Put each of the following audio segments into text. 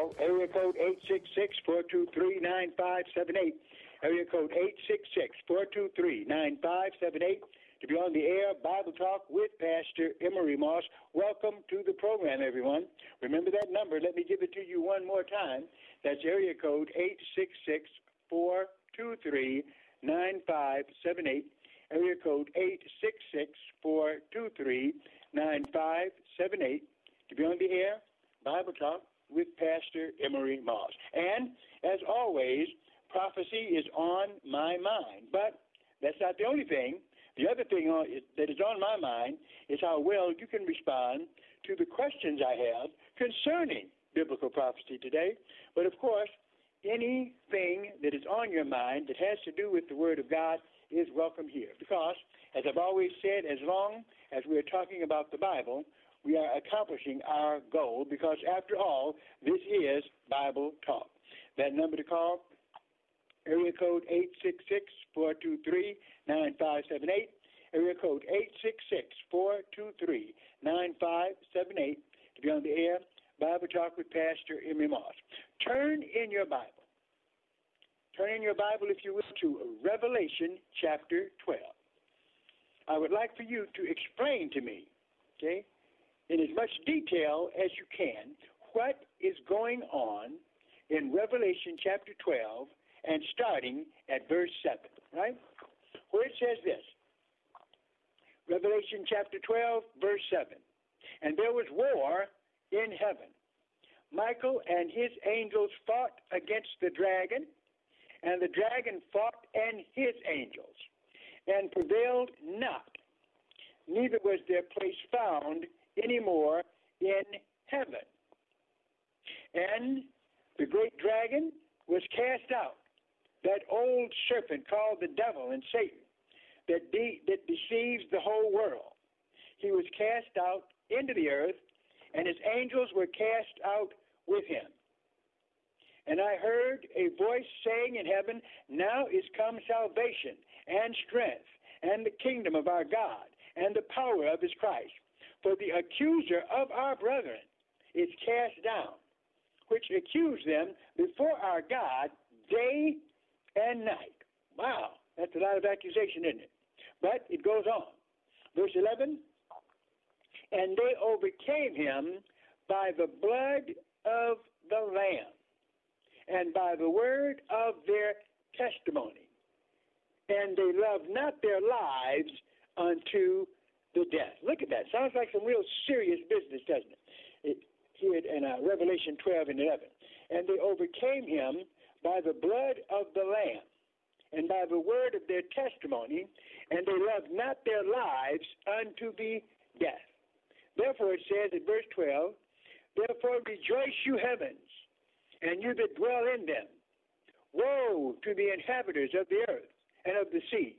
Call, area code 866-423-9578. Area code 866-423-9578 to be on the air Bible Talk with Pastor Emery Moss. Welcome to the program, everyone. Remember that number. Let me give it to you one more time. That's area code 866-423-9578. Area code 866-423-9578 to be on the air Bible Talk with Pastor Emery Moss. And as always, prophecy is on my mind. But that's not the only thing. The other thing that is on my mind is how well you can respond to the questions I have concerning biblical prophecy today. But of course, anything that is on your mind that has to do with the Word of God is welcome here. Because, as I've always said, as long as we are talking about the Bible, we are accomplishing our goal because, after all, this is Bible Talk. That number to call, area code 866-423-9578. Area code 866-423-9578 to be on the air. Bible Talk with Pastor Emery Moss. Turn in your Bible. Turn in your Bible, if you will, to Revelation chapter 12. I would like for you to explain to me, okay, in as much detail as you can, what is going on in Revelation chapter 12 and starting at verse 7, right? Where it says this Revelation chapter 12, verse 7. And there was war in heaven. Michael and his angels fought against the dragon, and the dragon fought and his angels, and prevailed not. Neither was their place found anymore in heaven. And the great dragon was cast out, that old serpent called the devil and Satan, that, de- that deceives the whole world. He was cast out into the earth, and his angels were cast out with him. And I heard a voice saying in heaven, Now is come salvation and strength and the kingdom of our God and the power of his Christ. For the accuser of our brethren is cast down, which accuse them before our God day and night. Wow, that's a lot of accusation, isn't it? But it goes on. Verse 11 And they overcame him by the blood of the Lamb and by the word of their testimony. And they loved not their lives unto the death. Look at that. Sounds like some real serious business, doesn't it? it here in uh, Revelation 12 and 11. And they overcame him by the blood of the Lamb and by the word of their testimony, and they loved not their lives unto the death. Therefore, it says in verse 12, Therefore rejoice, you heavens, and you that dwell in them. Woe to the inhabitants of the earth and of the sea.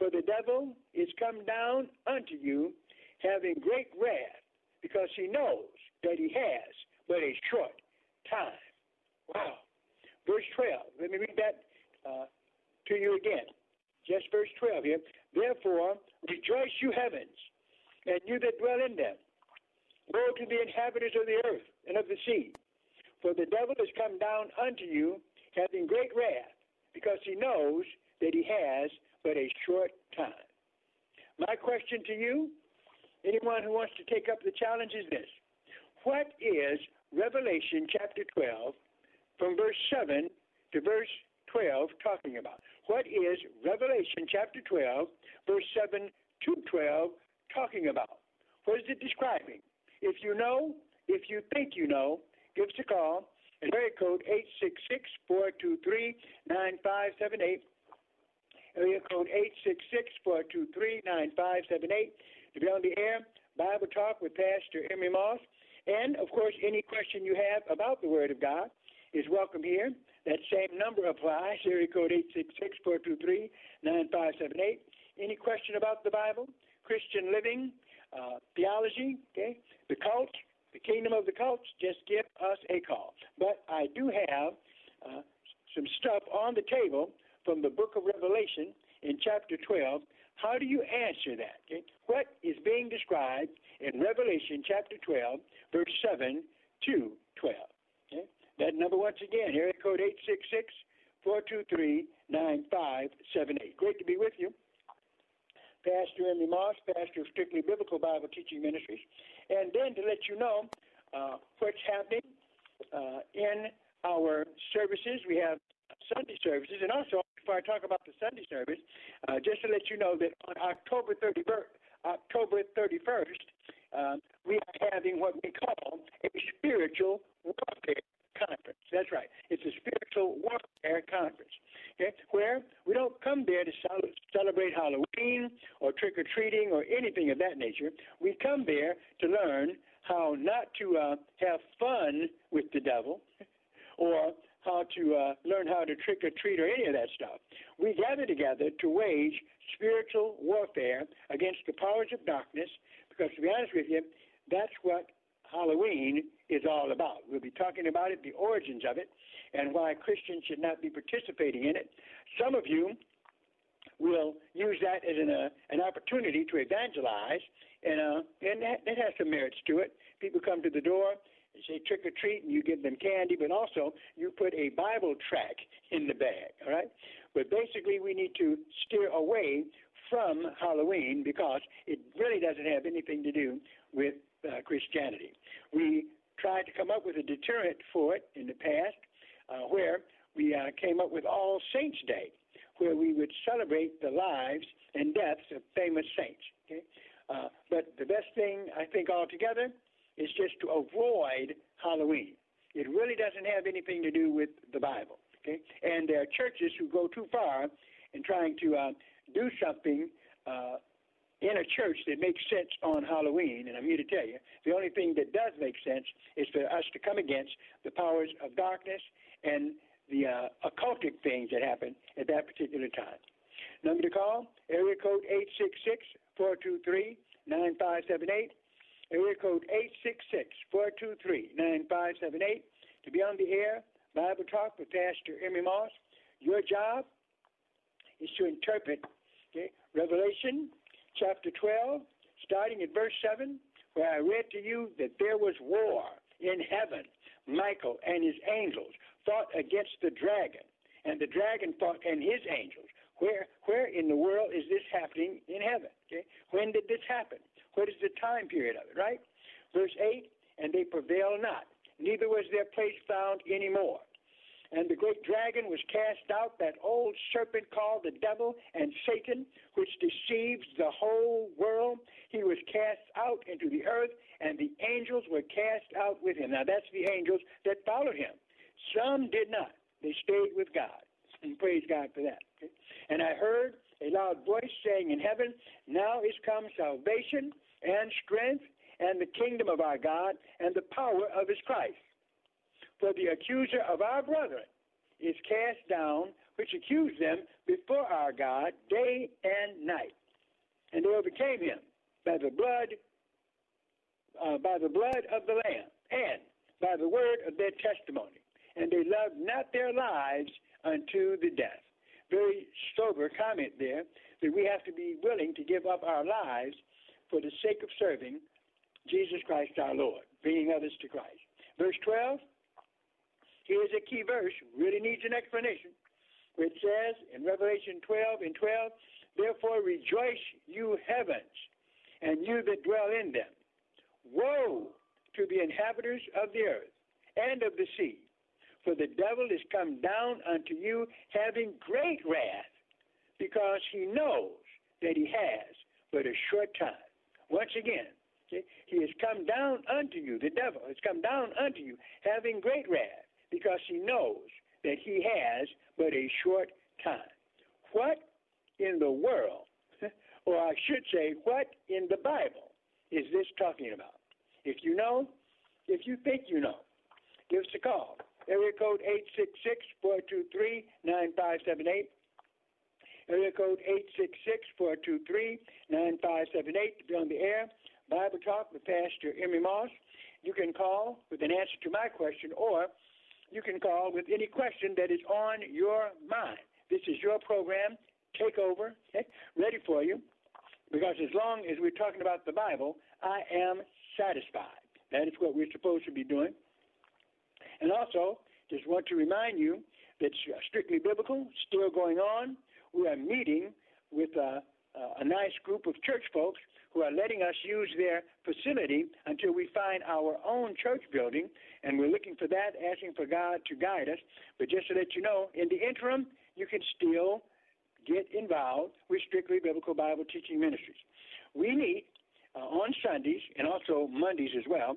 For the devil is come down unto you, having great wrath, because he knows that he has but a short time. Wow. Verse 12. Let me read that uh, to you again. Just verse 12 here. Therefore, rejoice, you heavens, and you that dwell in them. Woe to the inhabitants of the earth and of the sea. For the devil is come down unto you, having great wrath, because he knows that he has but a short time. My question to you, anyone who wants to take up the challenge, is this What is Revelation chapter 12, from verse 7 to verse 12, talking about? What is Revelation chapter 12, verse 7 to 12, talking about? What is it describing? If you know, if you think you know, give us a call at area code 866-423-9578. Area code 866-423-9578 to be on the air. Bible Talk with Pastor Emery Moss. And, of course, any question you have about the Word of God is welcome here. That same number applies, area code 866-423-9578. Any question about the Bible, Christian living, uh, theology, okay, the cult, the kingdom of the cults, just give us a call. But I do have uh, some stuff on the table from the book of Revelation in chapter 12. How do you answer that? Okay? What is being described in Revelation chapter 12, verse 7 to 12? Okay? That number, once again, area code 866 423 9578. Great to be with you. Pastor Emery Moss, pastor of Strictly Biblical Bible Teaching Ministries. And then to let you know uh, what's happening uh, in our services, we have Sunday services. And also, before I talk about the Sunday service, uh, just to let you know that on October 31st, October 31st, uh, we are having what we call a spiritual warfare conference. That's right. It's a spiritual warfare conference, okay, where we don't come there to celebrate Halloween or trick or treating or anything of that nature. We come there to learn how not to uh, have fun with the devil or how to uh, learn how to trick or treat or any of that stuff. We gather together to wage spiritual warfare against the powers of darkness because, to be honest with you, that's what Halloween is all about. We'll be talking about it, the origins of it, and why Christians should not be participating in it. Some of you will use that as an, uh, an opportunity to evangelize, and, uh, and that, that has some merits to it. People come to the door, they say trick or treat, and you give them candy, but also you put a Bible track in the bag, all right? But basically, we need to steer away from Halloween because it really doesn't have anything to do with uh, Christianity. We tried to come up with a deterrent for it in the past, uh, where we uh, came up with All Saints Day, where we would celebrate the lives and deaths of famous saints. Okay, uh, but the best thing I think altogether is just to avoid Halloween. It really doesn't have anything to do with the Bible. Okay, and there are churches who go too far in trying to uh, do something uh, in a church that makes sense on Halloween, and I'm here to tell you, the only thing that does make sense is for us to come against the powers of darkness and the uh, occultic things that happen at that particular time. Number to call, area code 866-423-9578, area code 866-423-9578, to be on the air, Bible Talk with Pastor Emery Moss. Your job is to interpret okay, Revelation chapter 12, starting at verse 7, where I read to you that there was war in heaven. Michael and his angels fought against the dragon, and the dragon fought and his angels. Where, where in the world is this happening in heaven? Okay? When did this happen? What is the time period of it, right? Verse 8, and they prevailed not, neither was their place found any more. And the great dragon was cast out, that old serpent called the devil and Satan, which deceives the whole world. He was cast out into the earth, and the angels were cast out with him. Now, that's the angels that followed him. Some did not, they stayed with God. And praise God for that. Okay? And I heard a loud voice saying in heaven, Now is come salvation and strength and the kingdom of our God and the power of his Christ. For the accuser of our brethren is cast down, which accused them before our God day and night. And they overcame him by the blood, uh, by the blood of the Lamb, and by the word of their testimony. And they loved not their lives unto the death. Very sober comment there that we have to be willing to give up our lives for the sake of serving Jesus Christ our Lord, bringing others to Christ. Verse 12, here's a key verse, really needs an explanation, which says in Revelation 12 and 12, Therefore rejoice, you heavens, and you that dwell in them. Woe to the inhabitants of the earth and of the sea, for the devil is come down unto you having great wrath, because he knows that he has but a short time. Once again, he has come down unto you, the devil has come down unto you, having great wrath, because he knows that he has but a short time. What in the world, or I should say, what in the Bible is this talking about? If you know, if you think you know, give us a call. Area code 866-423-9578. Area code 866-423-9578 to be on the air. Bible Talk with Pastor Emery Moss. You can call with an answer to my question, or you can call with any question that is on your mind. This is your program, Take Over, okay, ready for you. Because as long as we're talking about the Bible, I am satisfied. That is what we're supposed to be doing. And also, just want to remind you that Strictly Biblical still going on. We are meeting with a, a nice group of church folks who are letting us use their facility until we find our own church building, and we're looking for that, asking for God to guide us. But just to let you know, in the interim, you can still get involved with Strictly Biblical Bible Teaching Ministries. We meet uh, on Sundays and also Mondays as well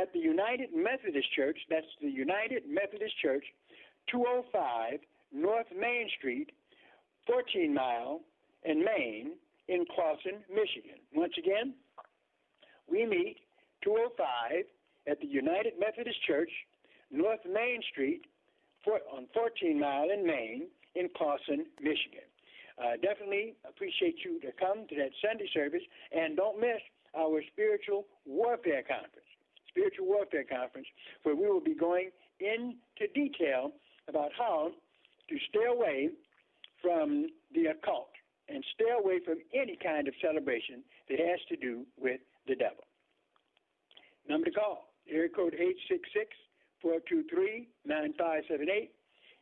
at the United Methodist Church. That's the United Methodist Church, 205 North Main Street, 14 Mile in Main in Clawson, Michigan. Once again, we meet 205 at the United Methodist Church, North Main Street, on 14 Mile in Main, in Clawson, Michigan. Uh, definitely appreciate you to come to that Sunday service, and don't miss our spiritual warfare conference spiritual warfare conference where we will be going into detail about how to stay away from the occult and stay away from any kind of celebration that has to do with the devil. Number to call, area code 866 423 9578.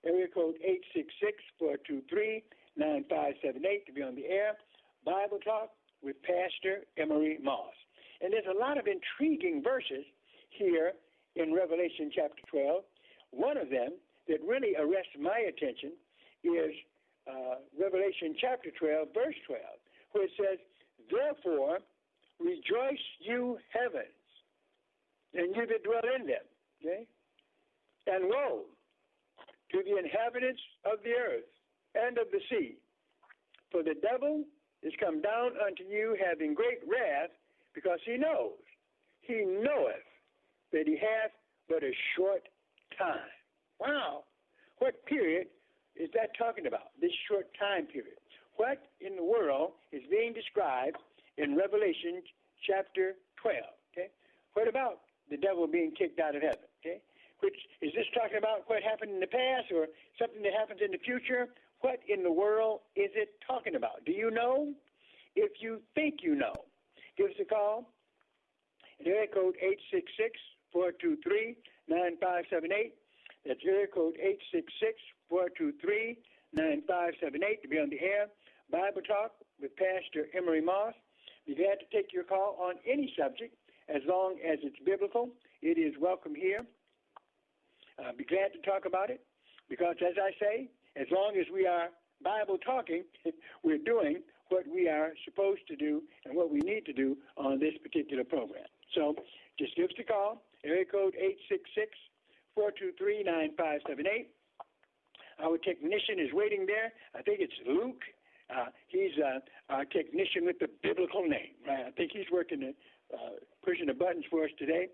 Area code 866 423 9578 to be on the air. Bible Talk with Pastor Emery Moss. And there's a lot of intriguing verses here in Revelation chapter 12. One of them that really arrests my attention is uh, Revelation chapter 12, verse 12, where it says, Therefore, rejoice you heavens, and you that dwell in them. Okay? And woe to the inhabitants of the earth and of the sea. For the devil is come down unto you having great wrath, because he knows, he knoweth that he hath but a short time. Wow. What period is that talking about? This short time period. What in the world is being described in Revelation chapter 12? Okay. What about the devil being kicked out of heaven? Okay. Which is this talking about what happened in the past or something that happens in the future? What in the world is it talking about? Do you know? If you think you know, give us a call. Area code 866 423 9578. That's area code 866 423 9578 to be on the air. Bible Talk with Pastor Emery Moss. Be glad to take your call on any subject as long as it's biblical. It is welcome here. Uh, be glad to talk about it because, as I say, as long as we are Bible talking, we're doing what we are supposed to do and what we need to do on this particular program. So just give us a call, area code 866 423 9578. Our technician is waiting there. I think it's Luke. Uh, he's a, our technician with the biblical name. Right? I think he's working, uh, pushing the buttons for us today.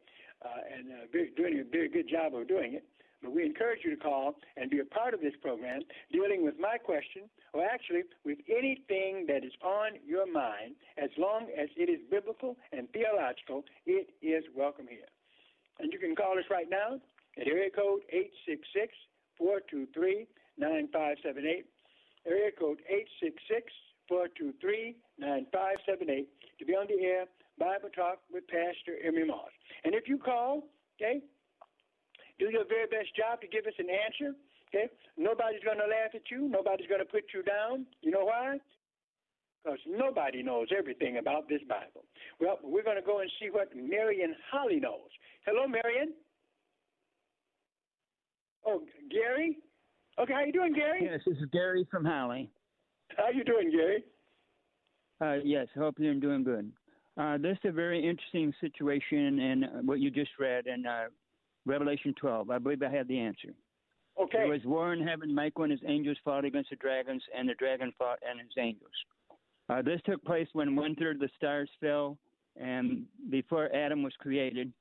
uh, and uh, doing a very good job of doing it. But we encourage you to call and be a part of this program dealing with my question, or actually with anything that is on your mind, as long as it is biblical and theological, it is welcome here. And you can call us right now at area code 866 423 9578. Area code 866 423 9578 to be on the air, Bible Talk with Pastor Emery Moss. And if you call, okay, do your very best job to give us an answer. Okay? Nobody's going to laugh at you. Nobody's going to put you down. You know why? Because nobody knows everything about this Bible. Well, we're going to go and see what Marion Holly knows. Hello, Marion. Oh, Gary. Okay, how you doing, Gary? Yes, this is Gary from Holly. How you doing, Gary? Uh, yes, hope you're doing good. Uh, this is a very interesting situation in what you just read in uh, Revelation 12. I believe I have the answer. Okay. There was war in heaven. Michael and his angels fought against the dragons, and the dragon fought and his angels. Uh, this took place when one third of the stars fell, and before Adam was created.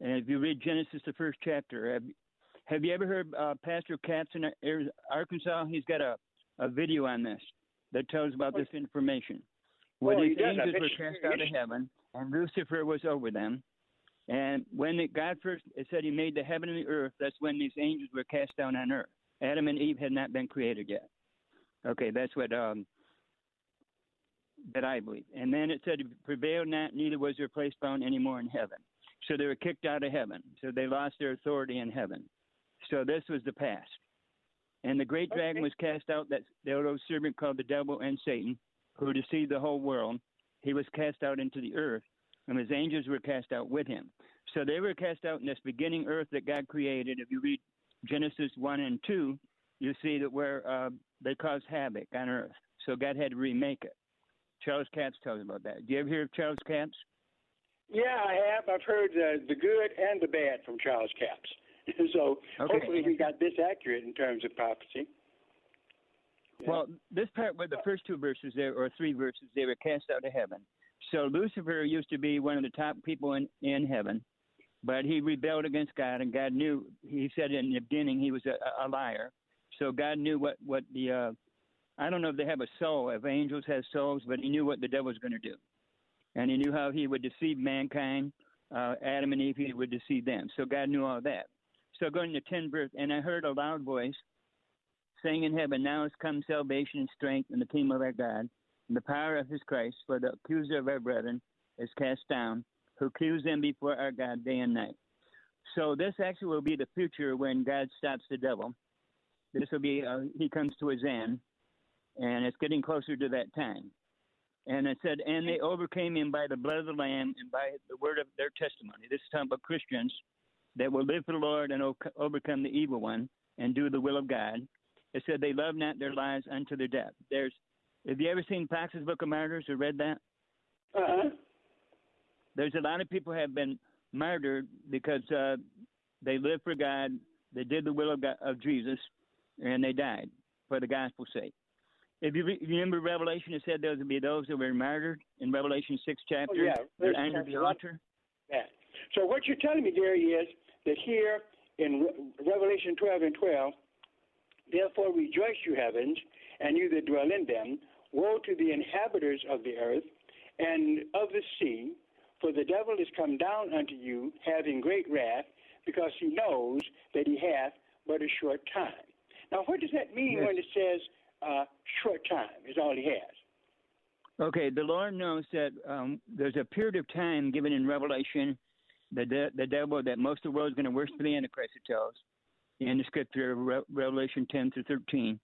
And if you read Genesis, the first chapter, have, you ever heard uh, Pastor Capps in Arkansas? He's got a, a video on this that tells about this information. Where oh, these angels were cast out of heaven, and Lucifer was over them. And when it, God first it said He made the heaven and the earth, that's when these angels were cast down on earth. Adam and Eve had not been created yet. Okay, that's what um, that I believe. And then it said, "Prevailed not, neither was their place found any more in heaven." So they were kicked out of heaven. So they lost their authority in heaven. So this was the past. And the great Okay. dragon was cast out. That the old serpent called the devil and Satan, who deceived the whole world. He was cast out into the earth, and his angels were cast out with him. So they were cast out in this beginning earth that God created. If you read Genesis 1 and 2, you see that where uh, they caused havoc on earth. So God had to remake it. Charles Capps tells about that. Do you ever hear of Charles Capps? Yeah, I have. I've heard uh, the good and the bad from Charles Capps. so Okay. hopefully we got this accurate in terms of prophecy. Well, this part where the first two verses there, or three verses, they were cast out of heaven. So Lucifer used to be one of the top people in, in heaven, but he rebelled against God, and God knew. He said in the beginning he was a, a liar. So God knew what what the uh, I don't know if they have a soul, if angels have souls, but he knew what the devil was going to do, and he knew how he would deceive mankind. Uh, Adam and Eve, he would deceive them. So God knew all that. So going to ten verse, and I heard a loud voice saying in heaven, Now has come salvation and strength and the kingdom of our God, and the power of his Christ, for the accuser of our brethren is cast down, who accuse them before our God day and night. So this actually will be the future when God stops the devil. This will be uh, he comes to his end, and it's getting closer to that time. And it said, and they overcame him by the blood of the Lamb and by the word of their testimony. This is talking about Christians that will live for the Lord and o- overcome the evil one and do the will of God. It said they love not their lives unto their death. There's, have you ever seen Fox's Book of Martyrs or read that? Uh-huh. There's a lot of people have been martyred because uh, they lived for God, they did the will of, God, of Jesus, and they died for the gospel's sake. If you, re- you remember Revelation, it said there would be those that were martyred in Revelation 6 chapter. Oh, yeah. They're There's- under the altar. So what you're telling me, Gary, is that here in Re- Revelation 12 and 12, therefore rejoice, you heavens, and you that dwell in them. Woe to the inhabitants of the earth and of the sea, for the devil is come down unto you, having great wrath, because he knows that he hath but a short time. Now, what does that mean Yes. when it says uh, short time is all he has? Okay, the Lord knows that um, there's a period of time given in Revelation, the de- the devil that most of the world is going to worship the Antichrist. It tells in the Scripture, Re- Revelation 10 through 13,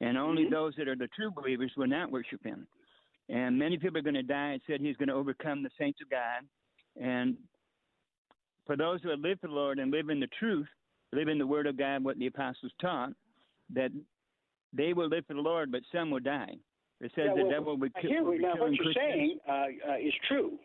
and only those that are the true believers will not worship him. And many people are going to die. It said he's going to overcome the saints of God, and for those who have lived for the Lord and live in the truth, live in the Word of God, what the apostles taught, that they will live for the Lord, but some will die. It says Yeah, the devil would I kill. hear will we- now what you're Christians. saying uh, uh, is true,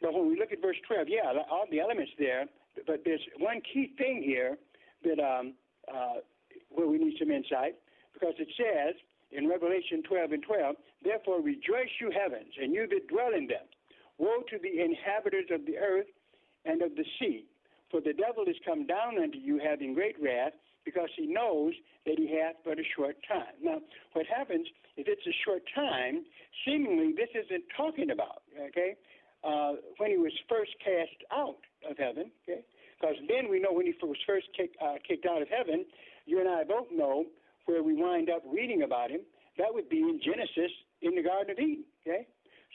but when we look at verse 12, yeah, all the elements there, but there's one key thing here that um, uh, where we need some insight because it says in Revelation 12 and 12, therefore rejoice you heavens and you that dwell in them. Woe to the inhabitants of the earth and of the sea, For the devil is come down unto you having great wrath, because he knows that he hath but a short time. Now, what happens if it's a short time? Seemingly, this isn't talking about okay uh, when he was first cast out of heaven. Okay, because then we know when he was first kick, uh, kicked out of heaven. You and I both know where we wind up reading about him. That would be in Genesis in the Garden of Eden. Okay,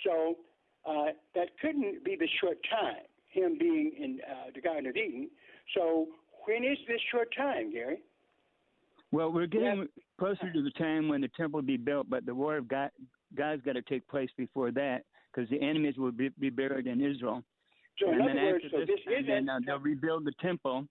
so uh, that couldn't be the short time him being in uh, the Garden of Eden. So when is this short time, Gary? Well, we're getting yeah. closer to the time when the temple will be built, but the war of God, God's got to take place before that because the enemies will be, be, buried in Israel. So and then words, after so this this then, uh, they'll rebuild the temple,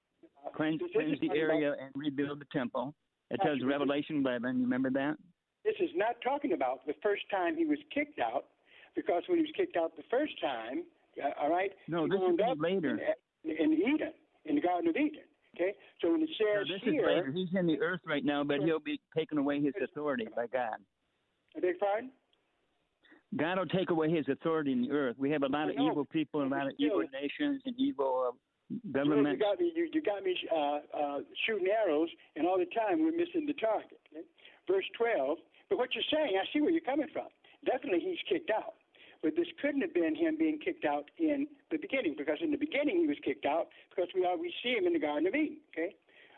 cleanse, cleanse the area, about- and rebuild the temple. It tells Absolutely. Revelation 11. You remember that? This is not talking about the first time he was kicked out, because when he was kicked out the first time, uh, all right. No, this is later. In, in Eden, in the Garden of Eden. Okay, so when it No, this is here, later. He's in the earth right now, but he'll be taking away his authority by God. I beg your pardon? God will take away his authority in the earth. We have a lot of evil people, and a lot of evil nations, and evil uh, You governments. got me. You, you got me uh, uh, shooting arrows, and all the time we're missing the target. Okay? Verse 12. But what you're saying, I see where you're coming from. Definitely, he's kicked out. But this couldn't have been him being kicked out in the beginning, because in the beginning he was kicked out because we always see him in the Garden of Eden. Okay.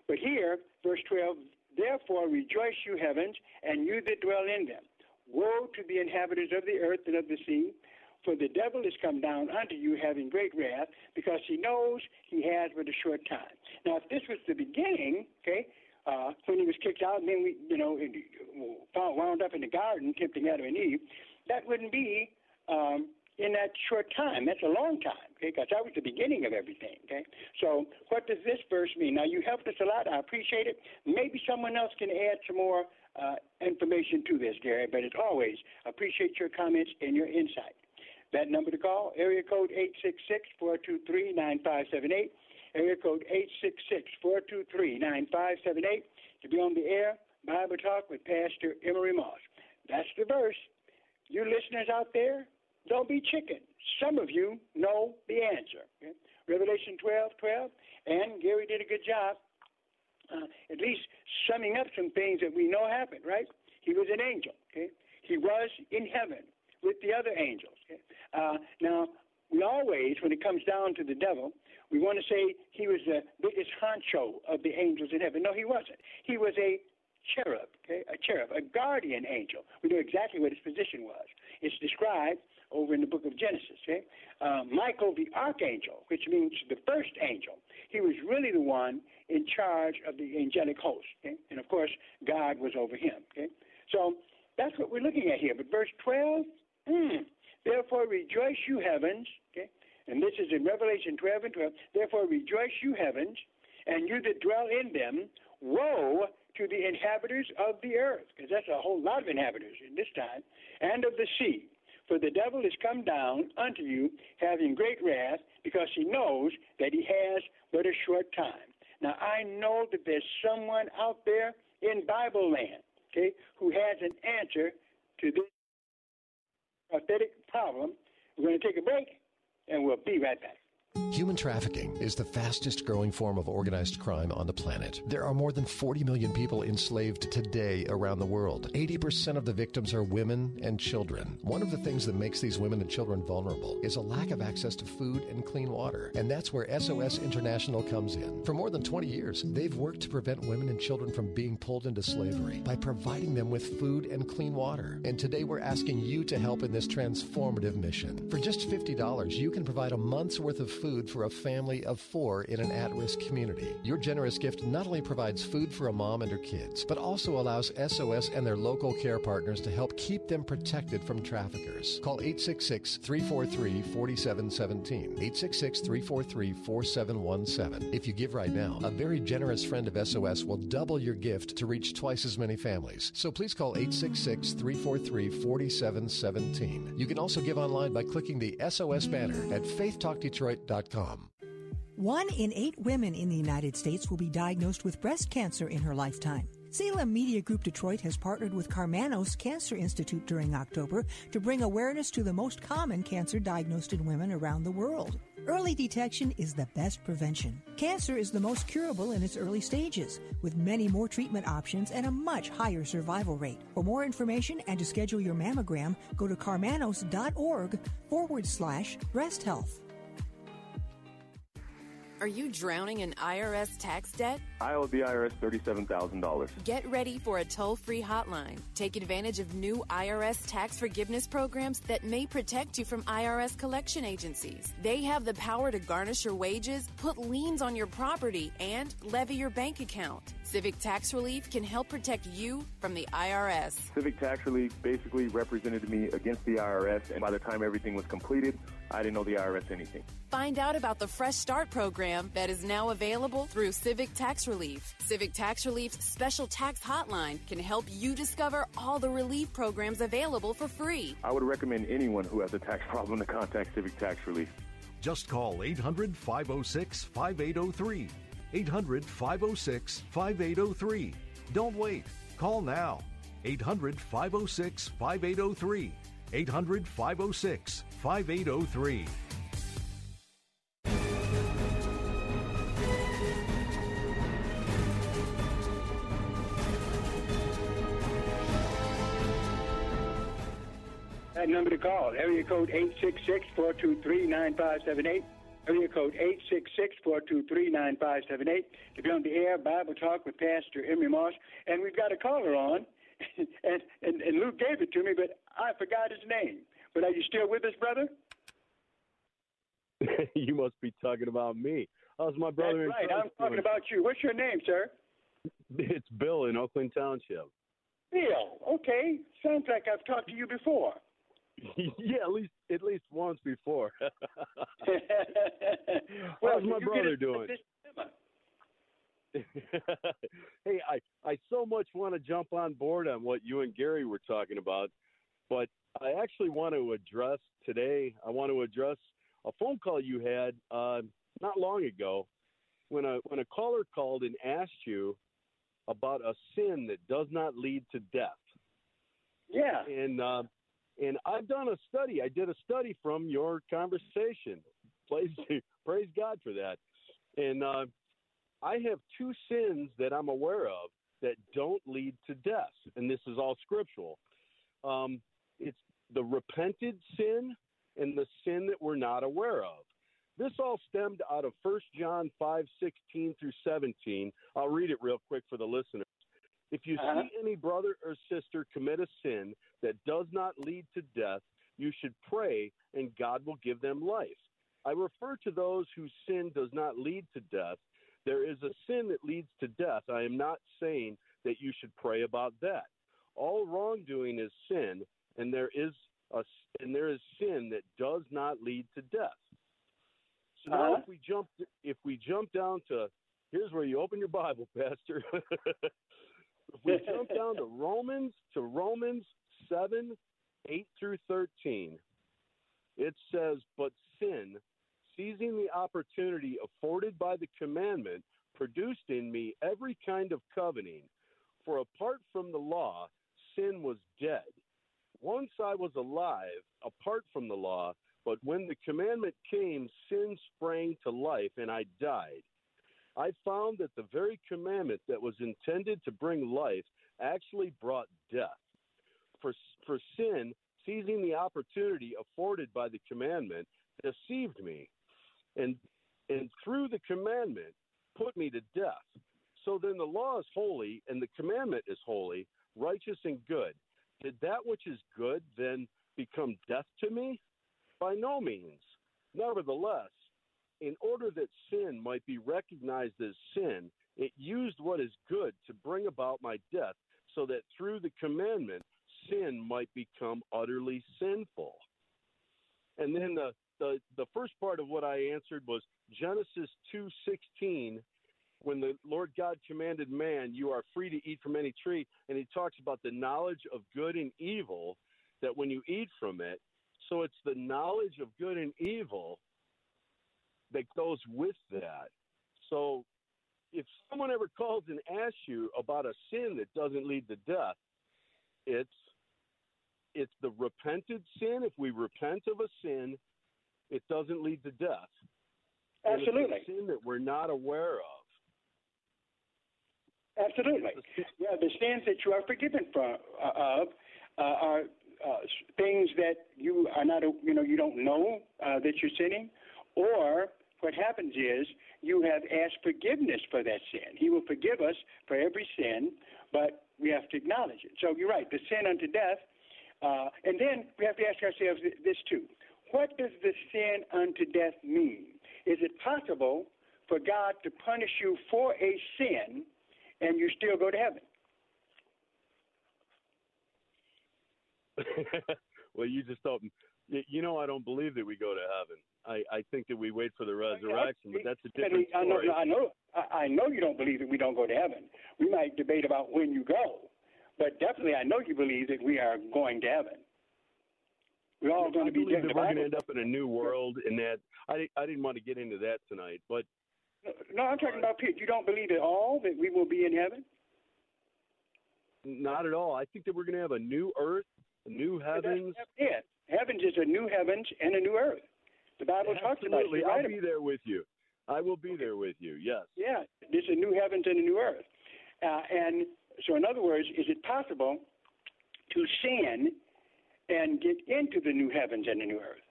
But here, verse 12. Therefore rejoice, you heavens, and you that dwell in them. Woe to the inhabitants of the earth and of the sea, for the devil is come down unto you having great wrath, because he knows he has but a short time. Now, if this was the beginning, okay, uh, when he was kicked out, and then we, you know, found, wound up in the garden tempting Adam and Eve, that wouldn't be um, in that short time. That's a long time, okay, because that was the beginning of everything, okay. So, what does this verse mean? Now, you helped us a lot. I appreciate it. Maybe someone else can add some more uh, information to this, Gary. But as always, appreciate your comments and your insight. That number to call, area code 866-423-9578, area code 866-423-9578 to be on the air, Bible Talk with Pastor Emery Moss. That's the verse. You listeners out there, don't be chicken. Some of you know the answer. Okay? Revelation 12, 12, and Gary did a good job uh, at least summing up some things that we know happened, right? He was an angel, okay? He was in heaven with the other angels. Okay? Uh, now, we always, when it comes down to the devil, we want to say he was the biggest honcho of the angels in heaven. No, he wasn't. He was a cherub, okay? A cherub, a guardian angel. We know exactly what his position was. It's described over in the book of Genesis, okay? Uh, Michael the archangel, which means the first angel, he was really the one in charge of the angelic host, okay? And of course, God was over him, okay? So that's what we're looking at here. But verse 12, hmm, therefore rejoice you heavens, okay? And this is in Revelation 12 and 12. Therefore rejoice you heavens, and you that dwell in them, woe to the inhabitants of the earth, because that's a whole lot of inhabitants in this time, and of the sea. For the devil is come down unto you, having great wrath, because he knows that he has but a short time. Now, I know that there's someone out there in Bible land, okay, who has an answer to this prophetic problem. We're going to take a break, and we'll be right back. Human trafficking is the fastest growing form of organized crime on the planet. There are more than 40 million people enslaved today around the world. 80% of the victims are women and children. One of the things that makes these women and children vulnerable is a lack of access to food and clean water. And that's where SOS International comes in. For more than 20 years, they've worked to prevent women and children from being pulled into slavery by providing them with food and clean water. And today we're asking you to help in this transformative mission. For just $50, you can provide a month's worth of food for a family of four in an at risk community. Your generous gift not only provides food for a mom and her kids, but also allows SOS and their local care partners to help keep them protected from traffickers. Call 866 343 4717. 866 343 4717. If you give right now, a very generous friend of SOS will double your gift to reach twice as many families. So please call 866 343 4717. You can also give online by clicking the SOS banner at faithtalkdetroit.com. One in eight women in the United States will be diagnosed with breast cancer in her lifetime. Salem Media Group Detroit has partnered with Karmanos Cancer Institute during October to bring awareness to the most common cancer diagnosed in women around the world. Early detection is the best prevention. Cancer is the most curable in its early stages, with many more treatment options and a much higher survival rate. For more information and to schedule your mammogram, go to karmanos.org forward slash breast health. Are you drowning in IRS tax debt? I owe the IRS $37,000. Get ready for a toll free hotline. Take advantage of new IRS tax forgiveness programs that may protect you from IRS collection agencies. They have the power to garnish your wages, put liens on your property, and levy your bank account. Civic Tax Relief can help protect you from the IRS. Civic Tax Relief basically represented me against the IRS, and by the time everything was completed, I didn't know the IRS anything. Find out about the Fresh Start program that is now available through Civic Tax Relief. Civic Tax Relief's special tax hotline can help you discover all the relief programs available for free. I would recommend anyone who has a tax problem to contact Civic Tax Relief. Just call 800 506 5803. 800 506 5803. Don't wait. Call now. 800 506 5803. 800 506 5803. Number to call, area code 866-423-9578. Area code 866-423-9578. If you're on the air, Bible Talk with Pastor Emery Moss. And we've got a caller on, and, and, and Luke gave it to me, but I forgot his name. But are you still with us, brother? you must be talking about me. How's my brother? That's right. I'm talking about you. What's your name, sir? It's Bill in Oakland Township. Bill. Okay. Sounds like I've talked to you before. yeah, at least at least once before. well, How's my brother doing? hey, I I so much want to jump on board on what you and Gary were talking about, but I actually want to address today. I want to address a phone call you had uh, not long ago when a when a caller called and asked you about a sin that does not lead to death. Yeah. And uh, and I've done a study. I did a study from your conversation. Praise, praise God for that. And uh, I have two sins that I'm aware of that don't lead to death, and this is all scriptural. Um, it's the repented sin and the sin that we're not aware of. This all stemmed out of 1 John 5 16 through 17. I'll read it real quick for the listeners. If you Uh-huh. see any brother or sister commit a sin that does not lead to death, you should pray and God will give them life. I refer to those whose sin does not lead to death. There is a sin that leads to death. I am not saying that you should pray about that. All wrongdoing is sin, and there is a and there is sin that does not lead to death. So now, Uh-huh. if we jump if we jump down to here's where you open your Bible, Pastor. If we jump down to Romans to Romans seven eight through thirteen, it says, "But sin, seizing the opportunity afforded by the commandment, produced in me every kind of coveting. For apart from the law, sin was dead. Once I was alive apart from the law, but when the commandment came, sin sprang to life, and I died. I found that the very commandment that was intended to bring life actually brought death. For, for sin, seizing the opportunity afforded by the commandment, deceived me, and, and through the commandment, put me to death. So then the law is holy, and the commandment is holy, righteous, and good. Did that which is good then become death to me? By no means. Nevertheless, in order that sin might be recognized as sin, it used what is good to bring about my death, so that through the commandment, sin might become utterly sinful. And then the, the, the first part of what I answered was Genesis 2:16 when the Lord God commanded man, you are free to eat from any tree, and he talks about the knowledge of good and evil, that when you eat from it, so it's the knowledge of good and evil that goes with that. So if someone ever calls and asks you about a sin that doesn't lead to death, it's it's the repented sin. If we repent of a sin, it doesn't lead to death. Absolutely. it's sin that we're not aware of. Absolutely. Yeah, the sins that you are forgiven from uh, of uh, are uh, things that you are not, you know, you don't know uh, that you're sinning, or what happens is you have asked forgiveness for that sin. He will forgive us for every sin, but we have to acknowledge it. So you're right, the sin unto death. Uh, and then we have to ask ourselves this too: What does the sin unto death mean? Is it possible for God to punish you for a sin and you still go to heaven? well, you just don't. You know, I don't believe that we go to heaven. I, I think that we wait for the resurrection, but that's a different I know. I know, I know you don't believe that we don't go to heaven. We might debate about when you go, but definitely I know you believe that we are going to heaven. We're all going I to be dead. that we're going to end up in a new world, and that I I didn't want to get into that tonight, but No, I'm talking about Pete. You don't believe at all that we will be in heaven? not at all. I think that we're going to have a new earth, a new heavens. Yeah, heavens is a new heavens and a new earth. The Bible talks about it. Absolutely, I'll be there with you. I will be there with you. Yes. Yeah, there's a new heavens and a new earth. Uh, and so, in other words, is it possible to sin and get into the new heavens and the new earth?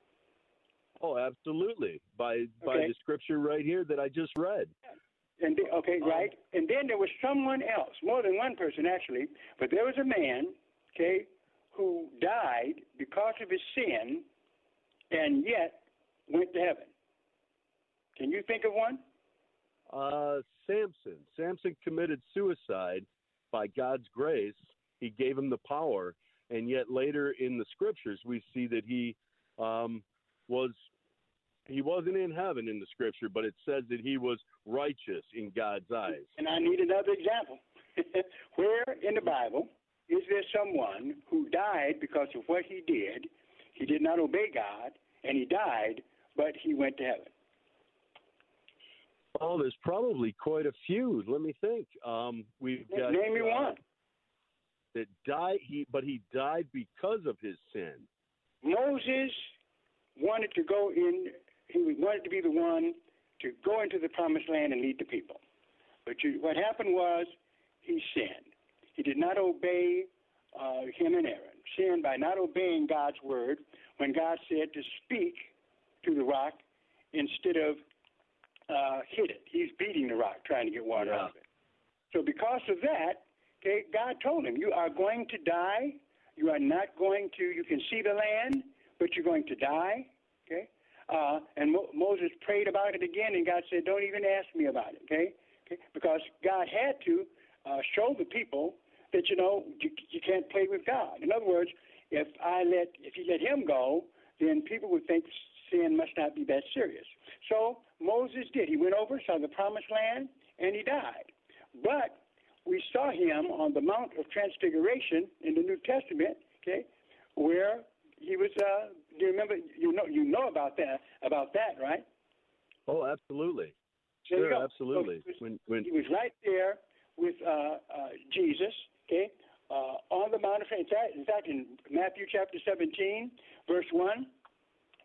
Oh, absolutely. By by the scripture right here that I just read. And the, okay, right. And then there was someone else, more than one person actually, but there was a man, okay, who died because of his sin, and yet went to heaven. Can you think of one? Uh, Samson. Samson committed suicide by God's grace. He gave him the power, and yet later in the scriptures we see that he um, was he wasn't in heaven in the scripture, but it says that he was righteous in God's eyes. And I need another example. Where in the Bible is there someone who died because of what he did? He did not obey God, and he died, but he went to heaven. Oh, there's probably quite a few. Let me think. Um, we've got Name me uh, one. that died. He but he died because of his sin. Moses wanted to go in. He wanted to be the one to go into the promised land and lead the people. But you, what happened was he sinned. He did not obey uh, him and Aaron. Sin by not obeying God's word when God said to speak to the rock instead of uh, hit it. He's beating the rock, trying to get water Yeah. out of it. So because of that, okay, God told him, "You are going to die. You are not going to. You can see the land, but you're going to die." Okay. Uh, and Mo- Moses prayed about it again, and God said, "Don't even ask me about it." Okay. Okay. Because God had to uh, show the people that you know you, you can't play with God. In other words, if I let if you let him go, then people would think sin must not be that serious. So Moses did. He went over, saw the promised land, and he died. But we saw him on the Mount of Transfiguration in the New Testament, okay, where he was. Uh, do you remember? You know, you know about that. About that, right? Oh, absolutely. There Sure, absolutely. So he was- when when he was right there with uh, uh, Jesus, okay, uh, on the Mount of Transfiguration. In fact, in fact, in Matthew chapter 17, verse 1,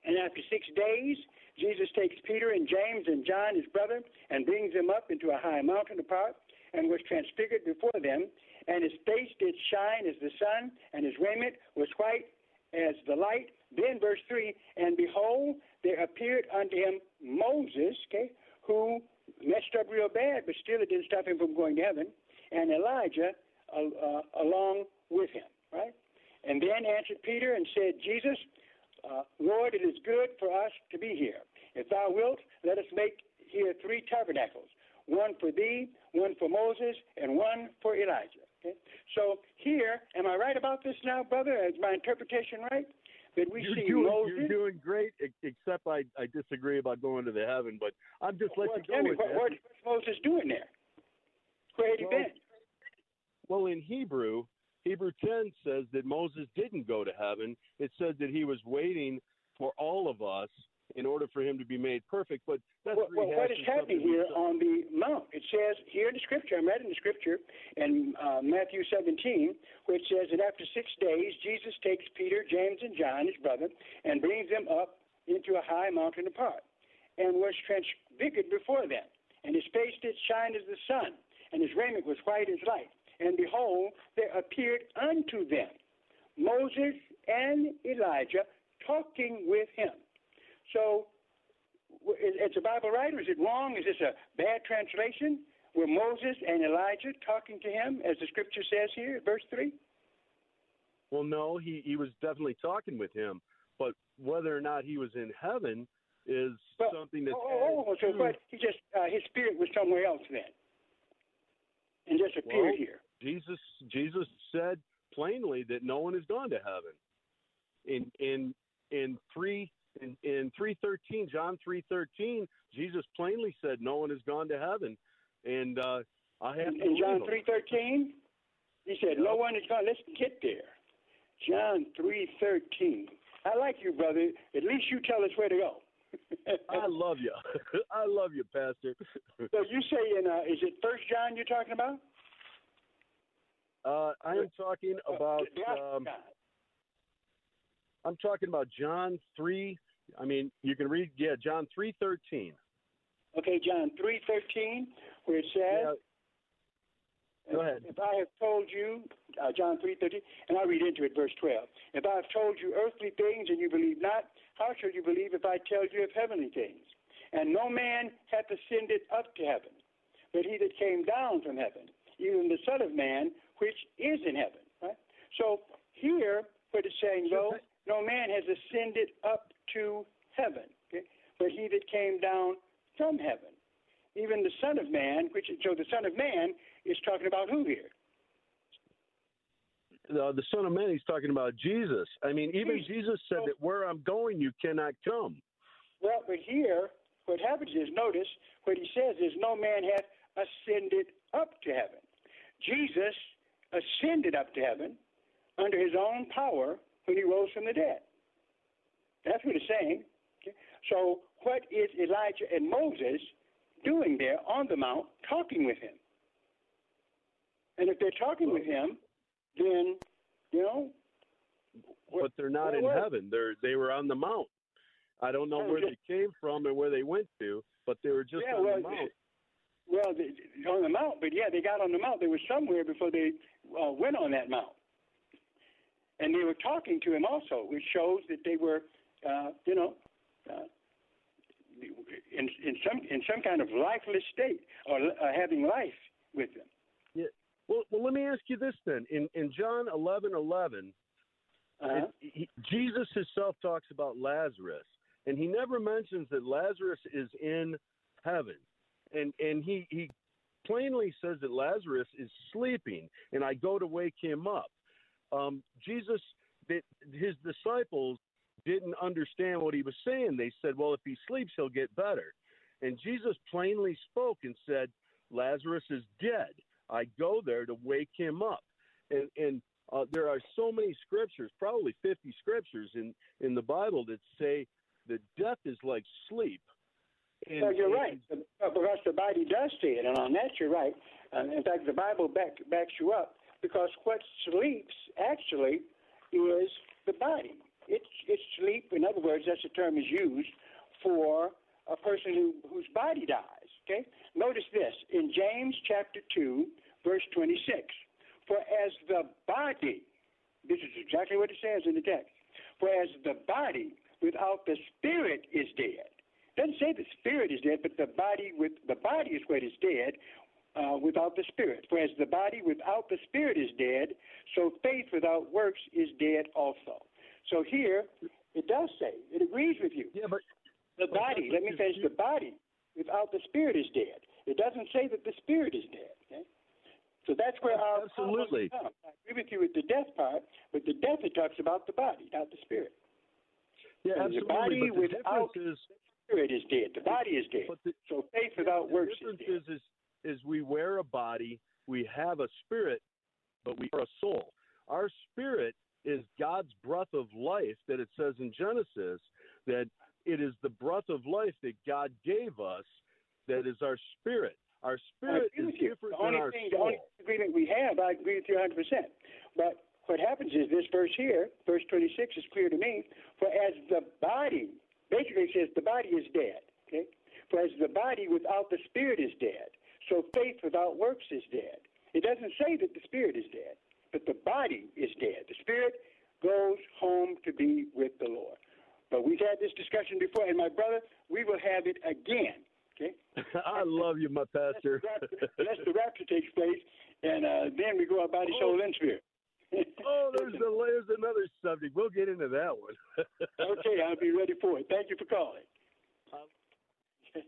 and after six days, Jesus takes Peter and James and John, his brother, and brings them up into a high mountain apart, and was transfigured before them. And his face did shine as the sun, and his raiment was white as the light. Then, verse 3 And behold, there appeared unto him Moses, okay, who messed up real bad, but still it didn't stop him from going to heaven, and Elijah uh, along with him, right? And then answered Peter and said, Jesus, uh, Lord, it is good for us to be here. If thou wilt, let us make here three tabernacles one for thee, one for Moses, and one for Elijah. Okay? So here, am I right about this now, brother? Is my interpretation right? That we you're see doing Moses. you're doing great, except I I disagree about going to the heaven. But I'm just letting well, you go me, what, what, what's Moses doing there? Where had he been? Well, in Hebrew, Hebrew 10 says that Moses didn't go to heaven. It says that he was waiting for all of us in order for him to be made perfect. But that's Well, well, what is happening here on the mount? It says here in the scripture, I'm reading the scripture in uh, Matthew 17, which says that after six days, Jesus takes Peter, James, and John, his brother, and brings them up into a high mountain apart, and was transfigured before them, and his face did shine as the sun, and his raiment was white as light. And behold, there appeared unto them Moses and Elijah talking with him. So, it's a Bible right, or is it wrong? Is this a bad translation? Were Moses and Elijah talking to him, as the scripture says here, verse 3? Well, no, he, he was definitely talking with him, but whether or not he was in heaven is well, something that's. Oh, oh, so, but he just, uh, his spirit was somewhere else then, and just appeared well, here. Jesus, Jesus said plainly that no one has gone to heaven. In in in three in, in three thirteen, John three thirteen, Jesus plainly said no one has gone to heaven, and uh, I have in, in John three thirteen, he said no one is gone. Let's get there. John three thirteen. I like you, brother. At least you tell us where to go. I love you. I love you, Pastor. so you say in uh, is it First John you're talking about? Uh, I am talking about. Um, I'm talking about John three. I mean, you can read, yeah, John three thirteen. Okay, John three thirteen, where it says. Yeah. Go ahead. If I have told you, uh, John three thirteen, and I'll read into it, verse twelve. If I have told you earthly things and you believe not, how shall you believe if I tell you of heavenly things? And no man hath ascended up to heaven, but he that came down from heaven, even the Son of Man, which is in heaven. Right? So here, what it's saying, no, no man has ascended up to heaven, okay? but he that came down from heaven, even the Son of Man, which so the Son of Man is talking about who here? The, the Son of Man, he's talking about Jesus. I mean, even Jesus, Jesus said that where I'm going, you cannot come. Well, but here, what happens is, notice what he says is, no man hath ascended up to heaven. Jesus ascended up to heaven under his own power when he rose from the dead. That's what it's saying. Okay? So, what is Elijah and Moses doing there on the mount talking with him? And if they're talking with him, then, you know. But they're not in heaven. They're they were on the mount. I don't know oh, where they came from and where they went to, but they were just yeah, on well, the mount. Well, they, on the mount, but yeah, they got on the mount. They were somewhere before they uh, went on that mount, and they were talking to him also, which shows that they were, uh, you know, uh, in in some in some kind of lifeless state or uh, having life with them. Yeah. Well, well, let me ask you this then. In in John eleven eleven, uh-huh. he, Jesus himself talks about Lazarus, and he never mentions that Lazarus is in heaven and and he he plainly says that Lazarus is sleeping, and I go to wake him up. Um, Jesus, that his disciples didn't understand what he was saying. They said, "Well, if he sleeps, he'll get better." And Jesus plainly spoke and said, "Lazarus is dead. I go there to wake him up." And and uh, there are so many scriptures, probably 50 scriptures in in the Bible that say that death is like sleep. And, well, you're right, because the body does see it, and on that you're right. Um, in fact, the Bible back, backs you up because what sleeps actually is the body. It's it's sleep. In other words, that's the term is used for a person who, whose body dies. Okay. Notice this in James chapter two, verse twenty-six. For as the body, this is exactly what it says in the text. For as the body without the spirit is dead doesn't say the spirit is dead, but the body with the body is what is dead uh, without the spirit. Whereas the body without the spirit is dead, so faith without works is dead also. So here it does say it agrees with you. Yeah, but the body. Let me finish. The body without the spirit is dead. It doesn't say that the spirit is dead. Okay? So that's where our absolutely. I agree with you with the death part, but the death it talks about the body, not the spirit. Yeah, and absolutely. The body but the without difference is spirit is dead. The body is dead. The, so faith without works is dead. Is, is, is we wear a body, we have a spirit, but we are a soul. Our spirit is God's breath of life that it says in Genesis that it is the breath of life that God gave us that is our spirit. Our spirit is different the only than our thing, soul. The only agreement we have, I agree with you 100%. But what happens is this verse here, verse 26, is clear to me. For as the body basically says the body is dead, okay? For as the body without the spirit is dead, so faith without works is dead. It doesn't say that the spirit is dead, but the body is dead. The spirit goes home to be with the Lord. But we've had this discussion before, and my brother, we will have it again. Okay. I love you, my pastor. Unless the rapture takes place, and uh, then we go our body, soul, and spirit. Oh, there's, a, there's another subject. We'll get into that one. okay, I'll be ready for it. Thank you for calling. Um,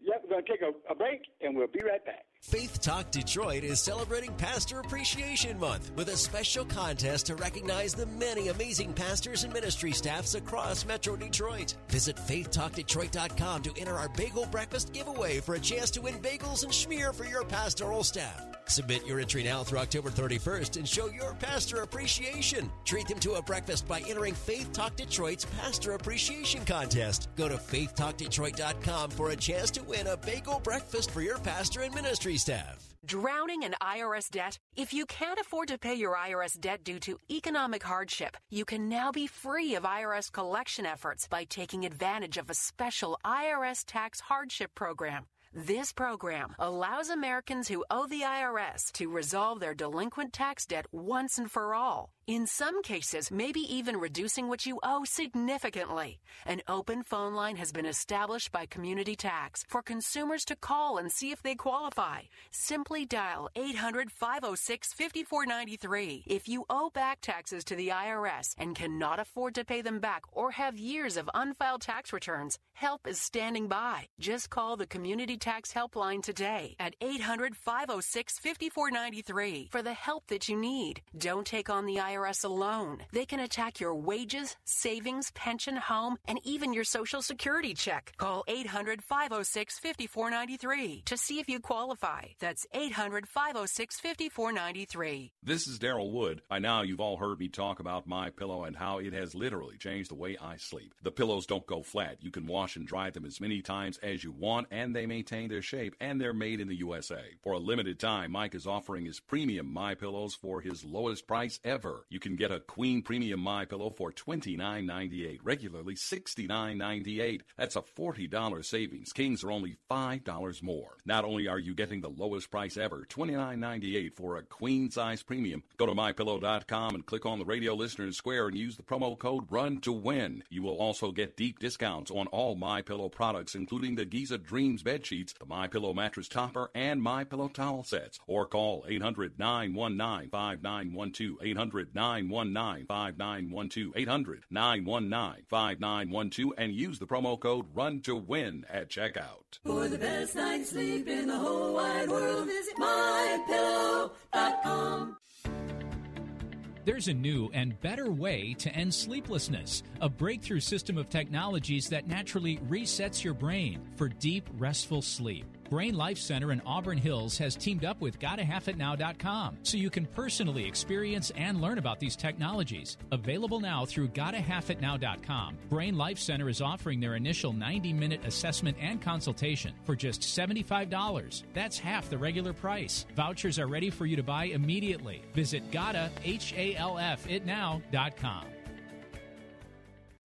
yep, we're going to take a, a break, and we'll be right back. Faith Talk Detroit is celebrating Pastor Appreciation Month with a special contest to recognize the many amazing pastors and ministry staffs across Metro Detroit. Visit faithtalkdetroit.com to enter our bagel breakfast giveaway for a chance to win bagels and schmear for your pastoral staff. Submit your entry now through October 31st and show your pastor appreciation. Treat them to a breakfast by entering Faith Talk Detroit's Pastor Appreciation Contest. Go to faithtalkdetroit.com for a chance to win a bagel breakfast for your pastor and ministry staff. Drowning in IRS debt? If you can't afford to pay your IRS debt due to economic hardship, you can now be free of IRS collection efforts by taking advantage of a special IRS tax hardship program. This program allows Americans who owe the IRS to resolve their delinquent tax debt once and for all. In some cases, maybe even reducing what you owe significantly. An open phone line has been established by Community Tax for consumers to call and see if they qualify. Simply dial 800 506 5493 if you owe back taxes to the IRS and cannot afford to pay them back or have years of unfiled tax returns. Help is standing by. Just call the Community Tax Helpline today at 800 506 5493 for the help that you need. Don't take on the IRS alone. They can attack your wages, savings, pension, home, and even your Social Security check. Call 800 506 5493 to see if you qualify. That's 800 506 5493. This is Daryl Wood. By now, you've all heard me talk about my pillow and how it has literally changed the way I sleep. The pillows don't go flat. You can wash and dry them as many times as you want, and they maintain their shape, and they're made in the USA. For a limited time, Mike is offering his premium My Pillows for his lowest price ever. You can get a Queen Premium My Pillow for $29.98, regularly $69.98. That's a $40 savings. Kings are only $5 more. Not only are you getting the lowest price ever, $29.98 for a queen size premium, go to mypillow.com and click on the radio listener square and use the promo code RUN to win. You will also get deep discounts on all My Pillow products, including the Giza Dreams bed sheets, the My Pillow mattress topper, and My Pillow towel sets. Or call 800 919 5912 800 919 5912 800 919 5912 and use the promo code RUN to win at checkout. For the best night's sleep in the whole wide world, visit mypillow.com. There's a new and better way to end sleeplessness a breakthrough system of technologies that naturally resets your brain for deep, restful sleep. Brain Life Center in Auburn Hills has teamed up with GottaHalfItNow.com so you can personally experience and learn about these technologies. Available now through GottaHalfItNow.com, Brain Life Center is offering their initial 90 minute assessment and consultation for just $75. That's half the regular price. Vouchers are ready for you to buy immediately. Visit GottaHalfItNow.com.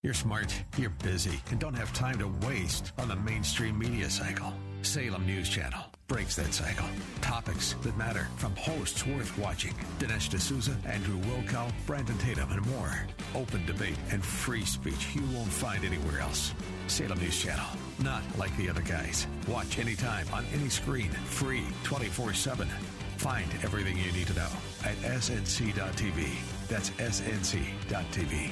You're smart, you're busy, and don't have time to waste on the mainstream media cycle. Salem News Channel breaks that cycle. Topics that matter from hosts worth watching Dinesh D'Souza, Andrew Wilkow, Brandon Tatum, and more. Open debate and free speech you won't find anywhere else. Salem News Channel, not like the other guys. Watch anytime on any screen, free 24 7. Find everything you need to know at snc.tv. That's snc.tv.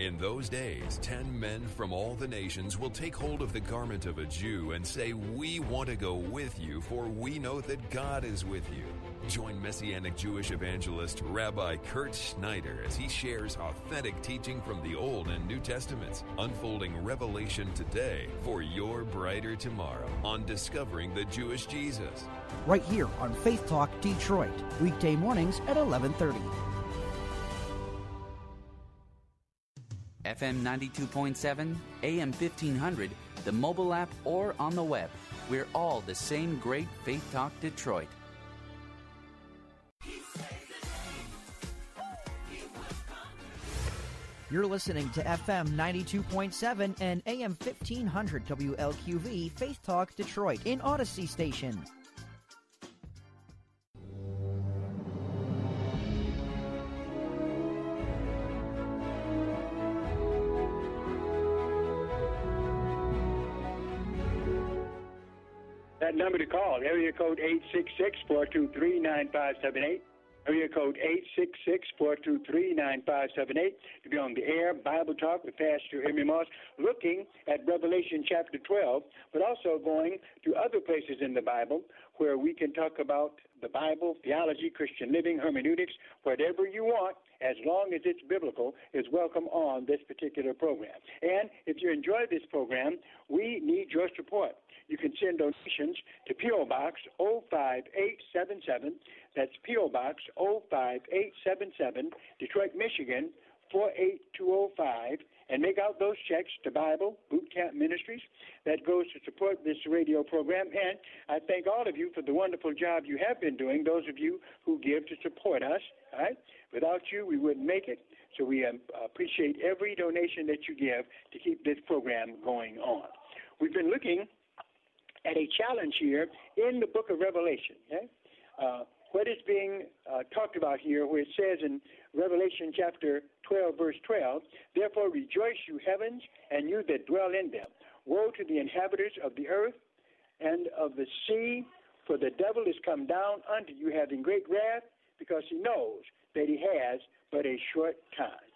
In those days, ten men from all the nations will take hold of the garment of a Jew and say, We want to go with you, for we know that God is with you. Join Messianic Jewish evangelist Rabbi Kurt Schneider as he shares authentic teaching from the Old and New Testaments, unfolding revelation today for your brighter tomorrow on Discovering the Jewish Jesus. Right here on Faith Talk Detroit, weekday mornings at 1130. FM 92.7, AM 1500, the mobile app, or on the web. We're all the same great Faith Talk Detroit. You're listening to FM 92.7 and AM 1500 WLQV Faith Talk Detroit in Odyssey Station. Number to call, area code 866-423-9578. Area code 866-423-9578 to be on the air, Bible Talk with Pastor Emery Moss, looking at Revelation chapter 12, but also going to other places in the Bible where we can talk about the Bible, theology, Christian living, hermeneutics, whatever you want, as long as it's biblical, is welcome on this particular program. And if you enjoy this program, we need your support. You can send donations to P.O. Box 05877. That's P.O. Box 05877, Detroit, Michigan 48205 and make out those checks to Bible Boot Camp Ministries. That goes to support this radio program. And I thank all of you for the wonderful job you have been doing, those of you who give to support us. All right? Without you, we wouldn't make it. So we um, appreciate every donation that you give to keep this program going on. We've been looking at a challenge here in the book of Revelation. Okay? Uh, what is being uh, talked about here, where it says in Revelation chapter 12, verse 12, Therefore rejoice, you heavens, and you that dwell in them. Woe to the inhabitants of the earth and of the sea, for the devil is come down unto you, having great wrath, because he knows that he has but a short time.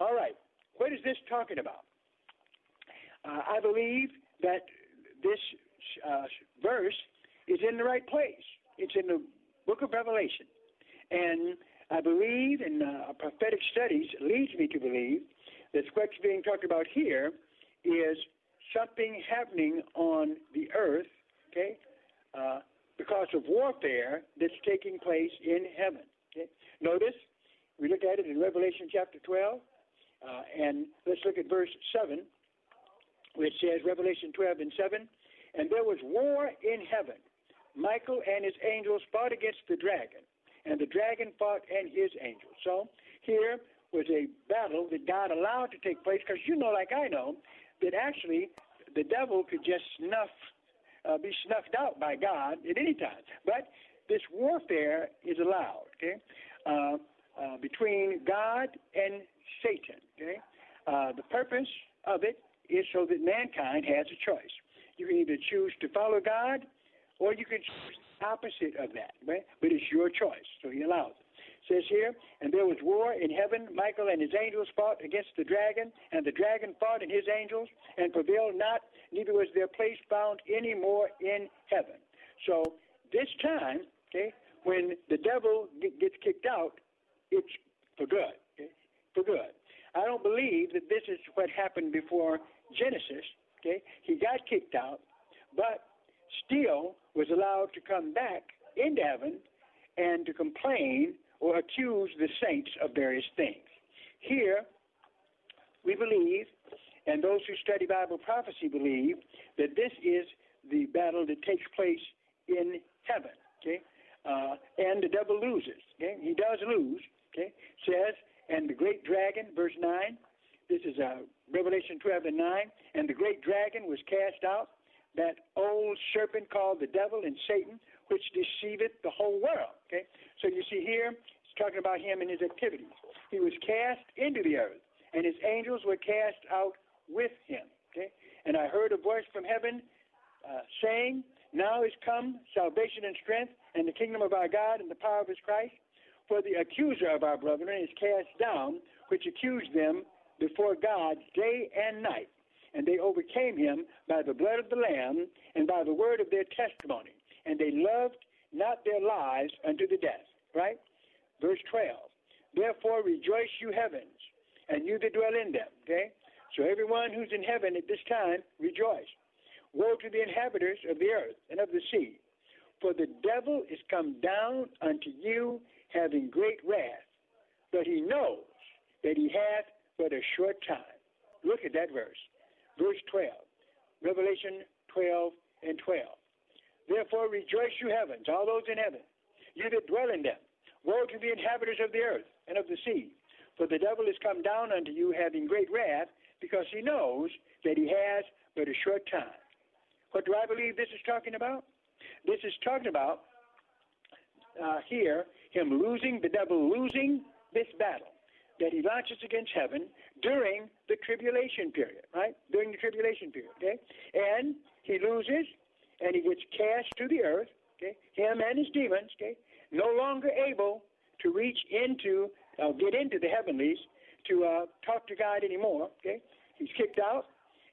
All right, what is this talking about? Uh, I believe that this uh, verse is in the right place. It's in the book of Revelation. And I believe, and uh, prophetic studies leads me to believe, that what's being talked about here is something happening on the earth, okay, uh, because of warfare that's taking place in heaven. Okay? Notice, we look at it in Revelation chapter 12, uh, and let's look at verse 7, which says, Revelation 12 and 7, and there was war in heaven. Michael and his angels fought against the dragon, and the dragon fought and his angels. So here was a battle that God allowed to take place because you know, like I know, that actually the devil could just snuff, uh, be snuffed out by God at any time. But this warfare is allowed, okay, uh, uh, between God and Satan. Okay, uh, the purpose of it is so that mankind has a choice. You can either choose to follow God or you can choose the opposite of that, right? But it's your choice, so he allows it. Says here, and there was war in heaven. Michael and his angels fought against the dragon, and the dragon fought and his angels, and prevailed not, neither was their place found any more in heaven. So this time, okay, when the devil gets kicked out, it's for good, okay? for good. I don't believe that this is what happened before Genesis, Okay, he got kicked out, but still was allowed to come back into heaven and to complain or accuse the saints of various things. Here, we believe, and those who study Bible prophecy believe, that this is the battle that takes place in heaven. Okay, uh, and the devil loses. Okay, he does lose. Okay, says, and the great dragon, verse nine. This is uh, Revelation 12 and 9. And the great dragon was cast out, that old serpent called the devil and Satan, which deceiveth the whole world. Okay? So you see here, it's talking about him and his activities. He was cast into the earth, and his angels were cast out with him. Okay? And I heard a voice from heaven uh, saying, Now is come salvation and strength, and the kingdom of our God and the power of his Christ. For the accuser of our brethren is cast down, which accused them before God day and night. And they overcame him by the blood of the Lamb and by the word of their testimony. And they loved not their lives unto the death. Right? Verse 12. Therefore rejoice, you heavens, and you that dwell in them. Okay? So everyone who's in heaven at this time, rejoice. Woe to the inhabitants of the earth and of the sea, for the devil is come down unto you having great wrath, but he knows that he hath but a short time. Look at that verse. Verse 12. Revelation 12 and 12. Therefore rejoice, you heavens, all those in heaven, you that dwell in them. Woe to the inhabitants of the earth and of the sea. For the devil is come down unto you having great wrath, because he knows that he has but a short time. What do I believe this is talking about? This is talking about uh, here him losing, the devil losing this battle that he launches against heaven during the tribulation period, right? During the tribulation period, okay? And he loses and he gets cast to the earth, okay? Him and his demons, okay? No longer able to reach into, uh, get into the heavenlies to uh, talk to God anymore, okay? He's kicked out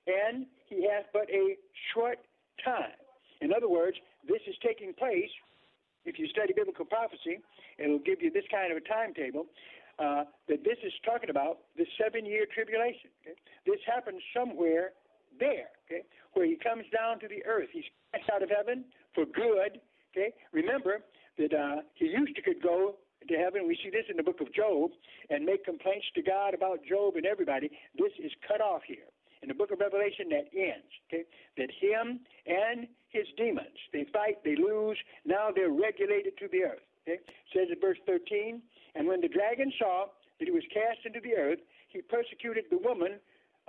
and he has but a short time. In other words, this is taking place. If you study biblical prophecy, it'll give you this kind of a timetable uh, that this is talking about the seven year tribulation. Okay? This happens somewhere there, okay, where he comes down to the earth. He's cast out of heaven for good. Okay, remember that uh, he used to could go to heaven. We see this in the book of Job and make complaints to God about Job and everybody. This is cut off here. In the book of Revelation, that ends. Okay, that him and his demons they fight, they lose. Now they're regulated to the earth. Okay, says in verse 13, and when the dragon saw that he was cast into the earth, he persecuted the woman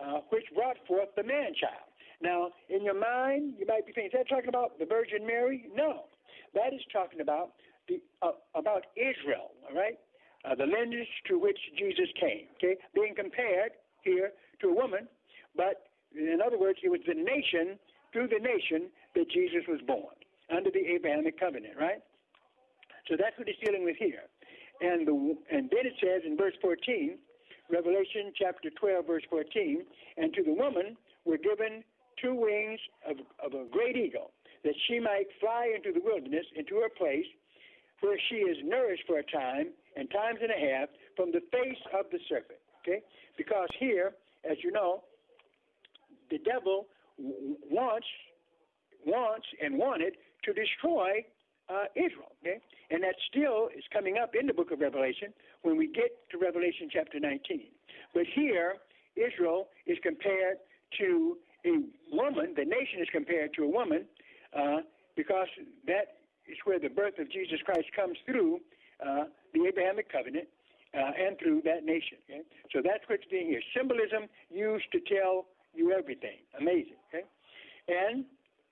uh, which brought forth the man child. Now, in your mind, you might be thinking, is that talking about the Virgin Mary? No. That is talking about the uh, about Israel, all right? Uh, the lineage to which Jesus came, okay? Being compared here to a woman, but in other words, it was the nation, through the nation, that Jesus was born, under the Abrahamic covenant, right? So that's what he's dealing with here. And, the, and then it says in verse 14, Revelation chapter 12, verse 14, and to the woman were given two wings of, of a great eagle, that she might fly into the wilderness, into her place, where she is nourished for a time and times and a half from the face of the serpent. Okay? Because here, as you know, the devil wants, wants and wanted to destroy uh, Israel. Okay? And that still is coming up in the book of Revelation when we get to Revelation chapter 19. But here, Israel is compared to a woman, the nation is compared to a woman, uh, because that is where the birth of Jesus Christ comes through uh, the Abrahamic covenant uh, and through that nation. Okay? So that's what's being here. Symbolism used to tell you everything. Amazing. Okay? And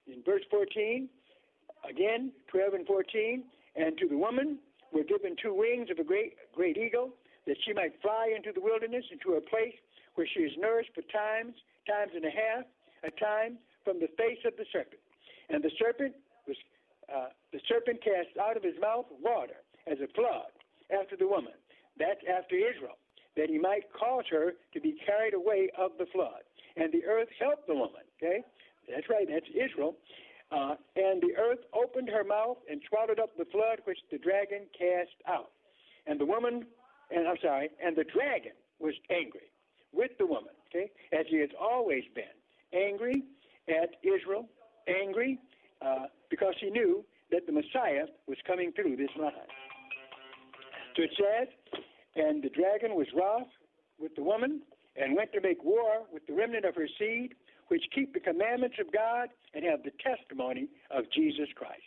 in verse 14, Again, 12 and 14. And to the woman were given two wings of a great, great eagle, that she might fly into the wilderness, into a place where she is nourished for times, times and a half, a time from the face of the serpent. And the serpent was uh, the serpent cast out of his mouth water as a flood after the woman. That's after Israel, that he might cause her to be carried away of the flood. And the earth helped the woman. Okay, that's right. That's Israel. Uh, and the earth opened her mouth and swallowed up the flood which the dragon cast out. And the woman, and I'm sorry, and the dragon was angry with the woman, okay, as he has always been, angry at Israel, angry uh, because he knew that the Messiah was coming through this line. So it says, and the dragon was wroth with the woman and went to make war with the remnant of her seed which keep the commandments of God and have the testimony of Jesus Christ.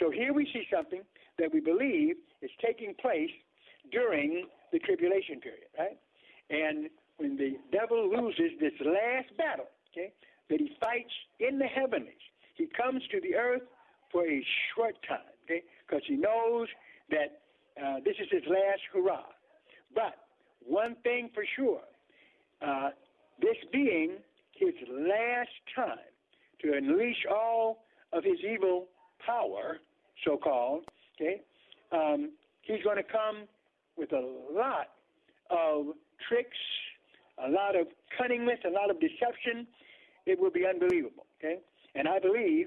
So here we see something that we believe is taking place during the tribulation period, right? And when the devil loses this last battle, okay, that he fights in the heavenlies, he comes to the earth for a short time, okay, because he knows that uh, this is his last hurrah. But one thing for sure, uh, this being his last time to unleash all of his evil power, so called, okay, um, he's going to come with a lot of tricks, a lot of cunningness, a lot of deception. It will be unbelievable, okay? And I believe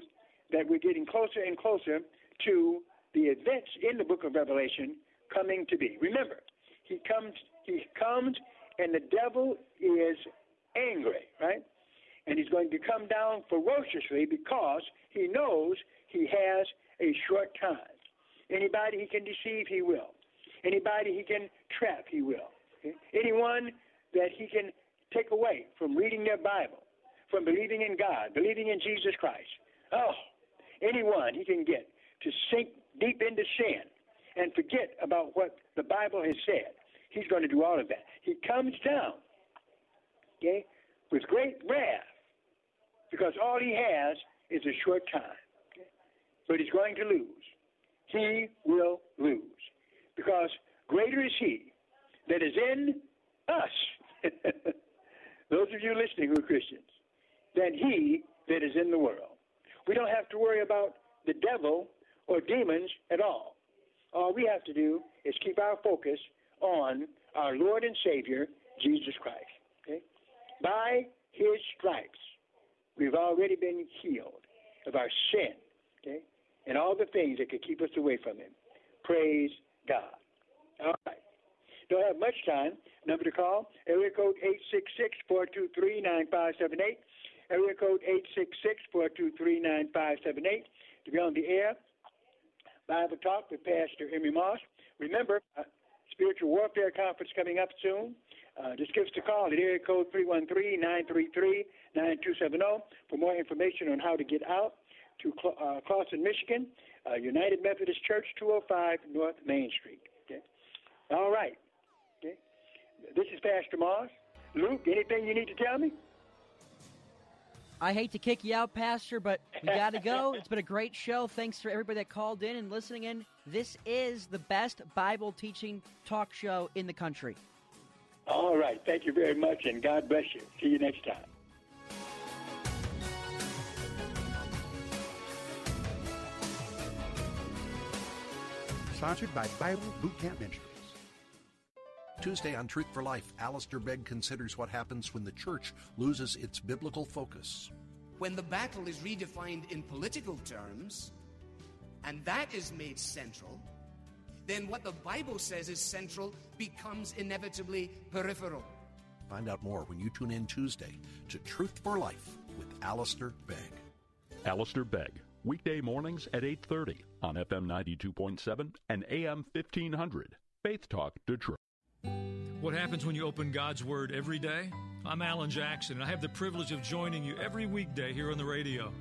that we're getting closer and closer to the events in the book of Revelation coming to be. Remember, he comes, he comes, and the devil is angry, right? And he's going to come down ferociously because he knows he has a short time. Anybody he can deceive, he will. Anybody he can trap, he will. Okay? Anyone that he can take away from reading their Bible, from believing in God, believing in Jesus Christ. Oh, anyone he can get to sink deep into sin and forget about what the Bible has said. He's going to do all of that. He comes down, okay, with great wrath, because all he has is a short time. But he's going to lose. He will lose. Because greater is he that is in us, those of you listening who are Christians, than he that is in the world. We don't have to worry about the devil or demons at all. All we have to do is keep our focus on our Lord and Savior, Jesus Christ. Okay? By his stripes, we've already been healed of our sin, okay? And all the things that could keep us away from him. Praise God. All right. Don't have much time. Number to call, area code 866-423-9578. Area code 866-423-9578. To be on the air, Bible Talk with Pastor Emery Moss. Remember, uh, Spiritual Warfare Conference coming up soon. Uh, just give us a call at area code 313-933-9270 for more information on how to get out to uh, Clawson, Michigan, uh, United Methodist Church, 205 North Main Street. Okay. All right. Okay. This is Pastor Moss. Luke, anything you need to tell me? I hate to kick you out, Pastor, but we got to go. It's been a great show. Thanks for everybody that called in and listening in. This is the best Bible teaching talk show in the country. All right. Thank you very much, and God bless you. See you next time. Sponsored by Bible Boot Camp Ministries. Tuesday on Truth for Life, Alistair Begg considers what happens when the church loses its biblical focus. When the battle is redefined in political terms, and that is made central, then what the Bible says is central becomes inevitably peripheral. Find out more when you tune in Tuesday to Truth for Life with Alistair Begg. Alistair Begg, weekday mornings at 8:30 on FM 92.7 and AM 1500. Faith Talk Detroit. What happens when you open God's Word every day? I'm Allen Jackson, and I have the privilege of joining you every weekday here on the radio.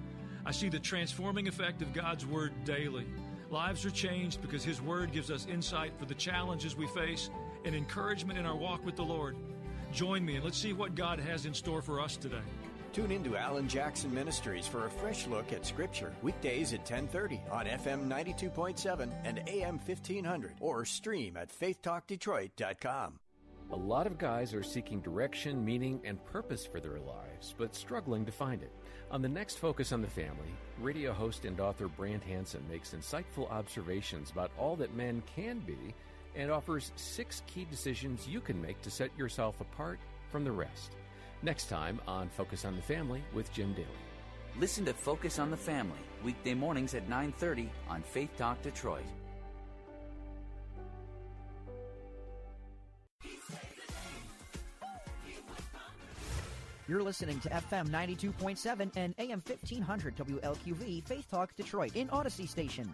I see the transforming effect of God's Word daily. Lives are changed because His Word gives us insight for the challenges we face and encouragement in our walk with the Lord. Join me and let's see what God has in store for us today. Tune into Allen Jackson Ministries for a fresh look at Scripture weekdays at 10:30 on FM 92.7 and AM 1500 or stream at faithtalkdetroit.com. A lot of guys are seeking direction, meaning, and purpose for their lives, but struggling to find it. On the next Focus on the Family, radio host and author Brant Hanson makes insightful observations about all that men can be and offers six key decisions you can make to set yourself apart from the rest. Next time on Focus on the Family with Jim Daly. Listen to Focus on the Family weekday mornings at 9:30 on Faith Talk Detroit. You're listening to FM 92.7 and AM 1500 WLQV Faith Talk Detroit in Odyssey Station.